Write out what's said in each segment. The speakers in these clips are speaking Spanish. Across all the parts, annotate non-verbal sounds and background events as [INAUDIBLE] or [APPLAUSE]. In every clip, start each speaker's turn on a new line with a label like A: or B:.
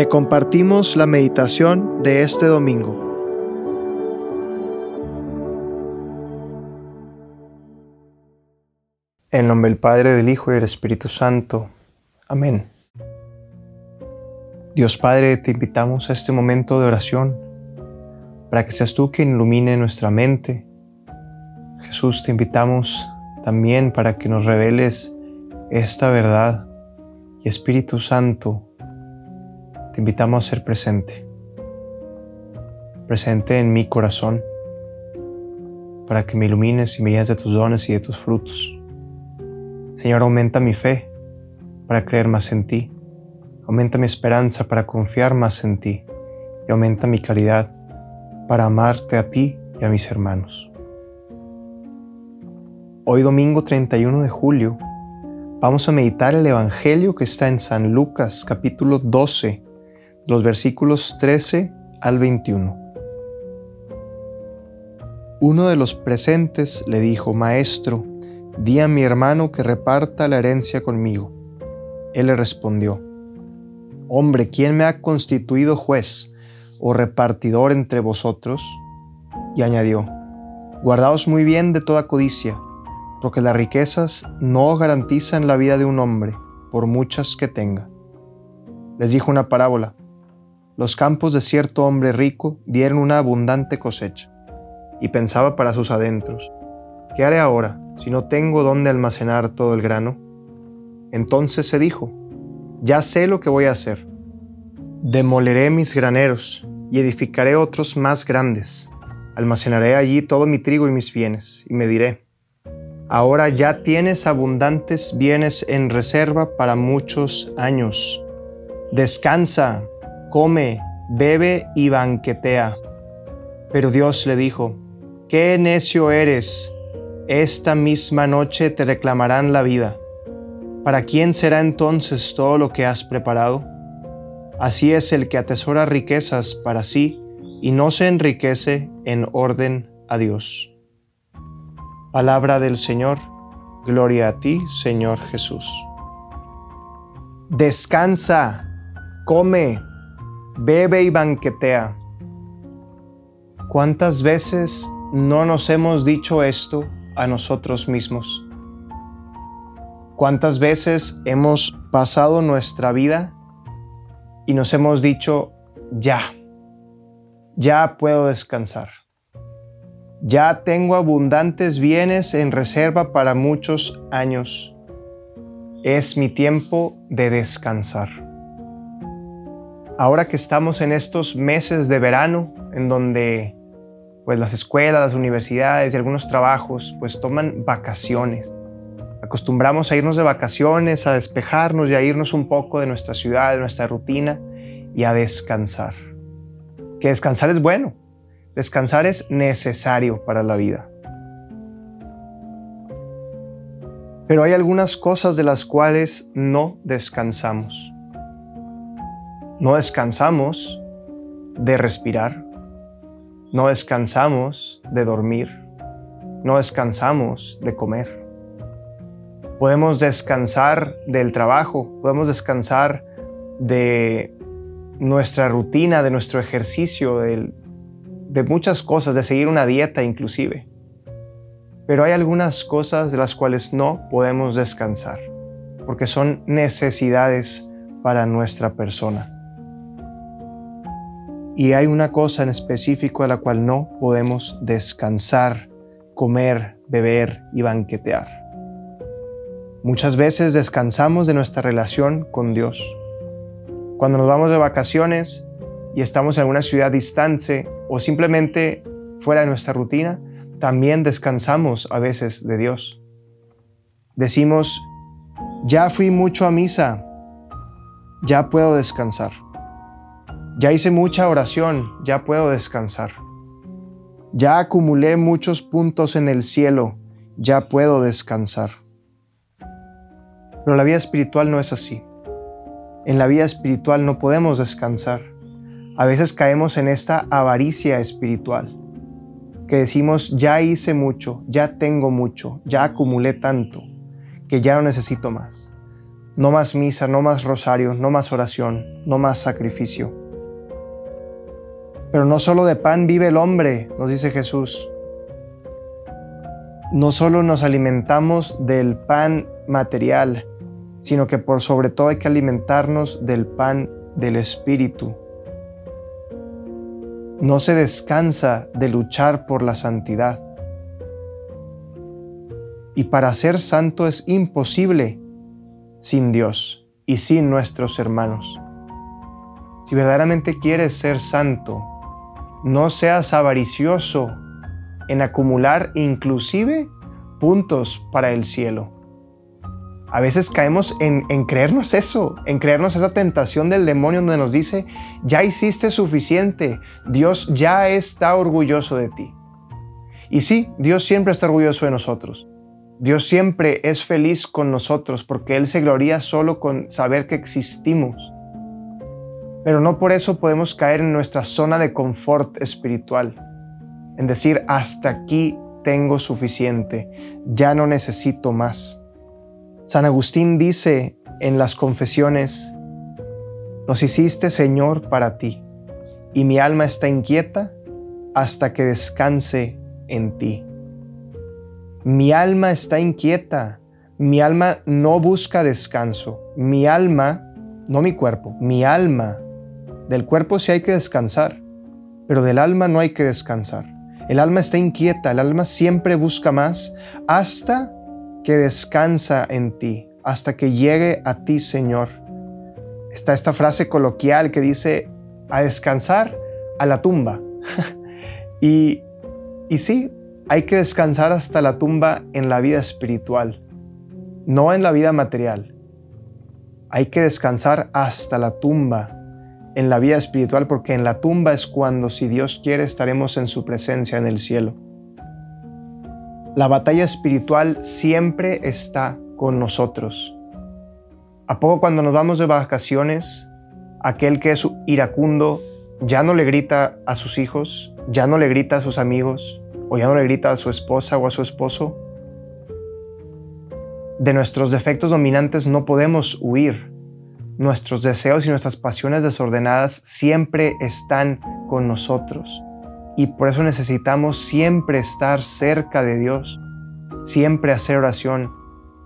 A: Te compartimos la meditación de este domingo. En nombre del Padre, del Hijo y del Espíritu Santo. Amén. Dios Padre, te invitamos a este momento de oración para que seas tú quien ilumine nuestra mente. Jesús, te invitamos también para que nos reveles esta verdad. Y Espíritu Santo, te invitamos a ser presente, presente en mi corazón, para que me ilumines y me llenes de tus dones y de tus frutos. Señor, aumenta mi fe para creer más en ti, aumenta mi esperanza para confiar más en ti y aumenta mi caridad para amarte a ti y a mis hermanos. Hoy domingo 31 de julio vamos a meditar el Evangelio que está en San Lucas capítulo 12 los versículos 13 al 21. Uno de los presentes le dijo, Maestro, di a mi hermano que reparta la herencia conmigo. Él le respondió, Hombre, ¿quién me ha constituido juez o repartidor entre vosotros? Y añadió, Guardaos muy bien de toda codicia, porque las riquezas no garantizan la vida de un hombre, por muchas que tenga. Les dijo una parábola los campos de cierto hombre rico dieron una abundante cosecha, y pensaba para sus adentros, ¿qué haré ahora si no tengo dónde almacenar todo el grano? Entonces se dijo, ya sé lo que voy a hacer. Demoleré mis graneros y edificaré otros más grandes. Almacenaré allí todo mi trigo y mis bienes, y me diré, ahora ya tienes abundantes bienes en reserva para muchos años. Descansa, come, bebe y banquetea. Pero Dios le dijo, qué necio eres, esta misma noche te reclamarán la vida. ¿Para quién será entonces todo lo que has preparado? Así es el que atesora riquezas para sí y no se enriquece en orden a Dios. Palabra del Señor, gloria a ti, Señor Jesús. Descansa, come, bebe y banquetea. ¿Cuántas veces no nos hemos dicho esto a nosotros mismos? ¿Cuántas veces hemos pasado nuestra vida y nos hemos dicho, ya, ya puedo descansar? Ya tengo abundantes bienes en reserva para muchos años. Es mi tiempo de descansar ahora que estamos en estos meses de verano, en donde pues las escuelas, las universidades y algunos trabajos pues toman vacaciones. Acostumbramos a irnos de vacaciones, a despejarnos y a irnos un poco de nuestra ciudad, de nuestra rutina y a descansar. Que descansar es bueno, descansar es necesario para la vida. Pero hay algunas cosas de las cuales no descansamos. No descansamos de respirar, no descansamos de dormir, no descansamos de comer. Podemos descansar del trabajo, podemos descansar de nuestra rutina, de nuestro ejercicio, de, muchas cosas, de seguir una dieta inclusive. Pero hay algunas cosas de las cuales no podemos descansar, porque son necesidades para nuestra persona. Y hay una cosa en específico de la cual no podemos descansar, comer, beber y banquetear. Muchas veces descansamos de nuestra relación con Dios. Cuando nos vamos de vacaciones y estamos en alguna ciudad distante o simplemente fuera de nuestra rutina, también descansamos a veces de Dios. Decimos, ya fui mucho a misa, ya puedo descansar. Ya hice mucha oración, ya puedo descansar. Ya acumulé muchos puntos en el cielo, ya puedo descansar. Pero la vida espiritual no es así. En la vida espiritual no podemos descansar. A veces caemos en esta avaricia espiritual, que decimos, ya hice mucho, ya tengo mucho, ya acumulé tanto, que ya no necesito más. No más misa, no más rosario, no más oración, no más sacrificio. Pero no solo de pan vive el hombre, nos dice Jesús. No solo nos alimentamos del pan material, sino que por sobre todo hay que alimentarnos del pan del Espíritu. No se descansa de luchar por la santidad. Y para ser santo es imposible sin Dios y sin nuestros hermanos. Si verdaderamente quieres ser santo, no seas avaricioso en acumular inclusive puntos para el cielo. A veces caemos en, creernos eso, en creernos esa tentación del demonio donde nos dice, ya hiciste suficiente, Dios ya está orgulloso de ti. Y sí, Dios siempre está orgulloso de nosotros. Dios siempre es feliz con nosotros porque Él se gloria solo con saber que existimos. Pero no por eso podemos caer en nuestra zona de confort espiritual, en decir, hasta aquí tengo suficiente, ya no necesito más. San Agustín dice en las confesiones, nos hiciste Señor para ti, y mi alma está inquieta hasta que descanse en ti. Mi alma está inquieta, mi alma no busca descanso, mi alma, no mi cuerpo, mi alma. Del cuerpo sí hay que descansar, pero del alma no hay que descansar. El alma está inquieta, el alma siempre busca más hasta que descansa en ti, hasta que llegue a ti, Señor. Está esta frase coloquial que dice, a descansar a la tumba. [LAUGHS] y, y sí, hay que descansar hasta la tumba en la vida espiritual, no en la vida material. Hay que descansar hasta la tumba en la vida espiritual porque en la tumba es cuando, si Dios quiere, estaremos en su presencia en el cielo. La batalla espiritual siempre está con nosotros. ¿A poco cuando nos vamos de vacaciones, aquel que es iracundo ya no le grita a sus hijos, ya no le grita a sus amigos, o ya no le grita a su esposa o a su esposo. De nuestros defectos dominantes no podemos huir. Nuestros deseos y nuestras pasiones desordenadas siempre están con nosotros. Y por eso necesitamos siempre estar cerca de Dios, siempre hacer oración,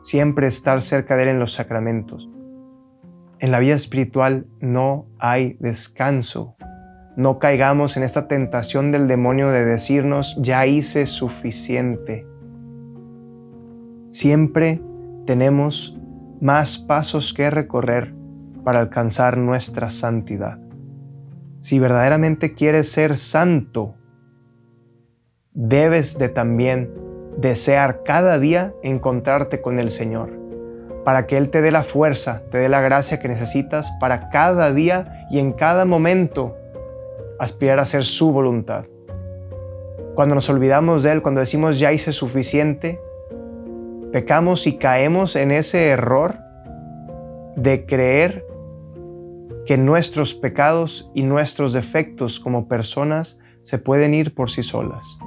A: siempre estar cerca de Él en los sacramentos. En la vida espiritual no hay descanso, no caigamos en esta tentación del demonio de decirnos, ya hice suficiente. Siempre tenemos más pasos que recorrer para alcanzar nuestra santidad. Si verdaderamente quieres ser santo, debes de también desear cada día encontrarte con el Señor, para que Él te dé la fuerza, te dé la gracia que necesitas para cada día y en cada momento aspirar a hacer su voluntad. Cuando nos olvidamos de Él, cuando decimos ya hice suficiente, pecamos y caemos en ese error de creer que nuestros pecados y nuestros defectos como personas se pueden ir por sí solas.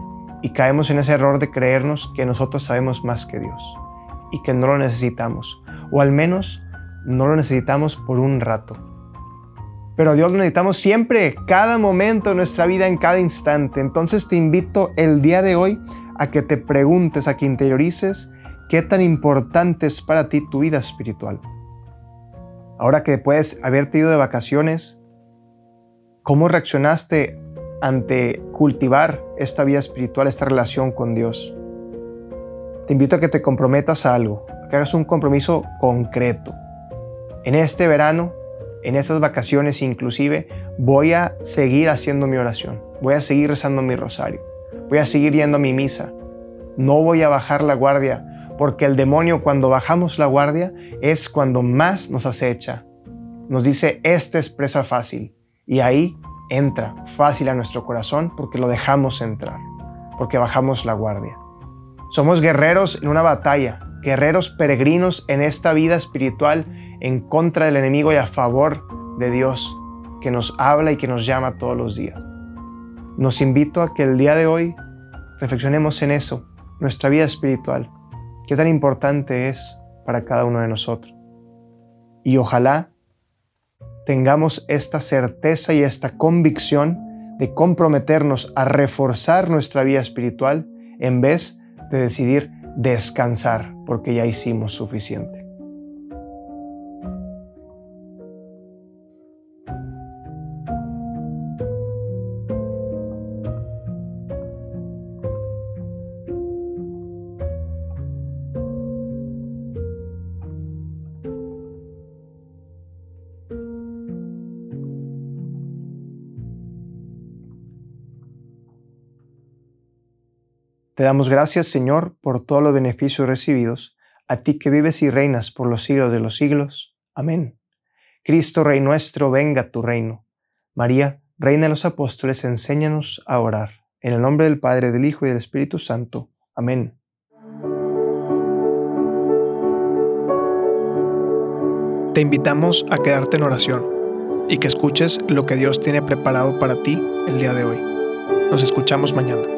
A: Y caemos en ese error de creernos que nosotros sabemos más que Dios y que no lo necesitamos, o al menos no lo necesitamos por un rato. Pero a Dios lo necesitamos siempre, cada momento de nuestra vida, en cada instante. Entonces te invito el día de hoy a que te preguntes, a que interiorices qué tan importante es para ti tu vida espiritual. Ahora que puedes haberte ido de vacaciones, ¿cómo reaccionaste ante cultivar esta vida espiritual, esta relación con Dios? Te invito a que te comprometas a algo, que hagas un compromiso concreto. En este verano en estas vacaciones inclusive, voy a seguir haciendo mi oración, voy a seguir rezando mi rosario, voy a seguir yendo a mi misa. No voy a bajar la guardia, porque el demonio cuando bajamos la guardia es cuando más nos acecha. Nos dice, esta es presa fácil. Y ahí entra fácil a nuestro corazón porque lo dejamos entrar, porque bajamos la guardia. Somos guerreros en una batalla, guerreros peregrinos en esta vida espiritual en contra del enemigo y a favor de Dios que nos habla y que nos llama todos los días. Nos invito a que el día de hoy reflexionemos en eso, nuestra vida espiritual, qué tan importante es para cada uno de nosotros. Y ojalá tengamos esta certeza y esta convicción de comprometernos a reforzar nuestra vida espiritual en vez de decidir descansar porque ya hicimos suficiente. Te damos gracias, Señor, por todos los beneficios recibidos, a ti que vives y reinas por los siglos de los siglos. Amén. Cristo, Rey nuestro, venga tu reino. María, Reina de los Apóstoles, enséñanos a orar. En el nombre del Padre, del Hijo y del Espíritu Santo. Amén. Te invitamos a quedarte en oración y que escuches lo que Dios tiene preparado para ti el día de hoy. Nos escuchamos mañana.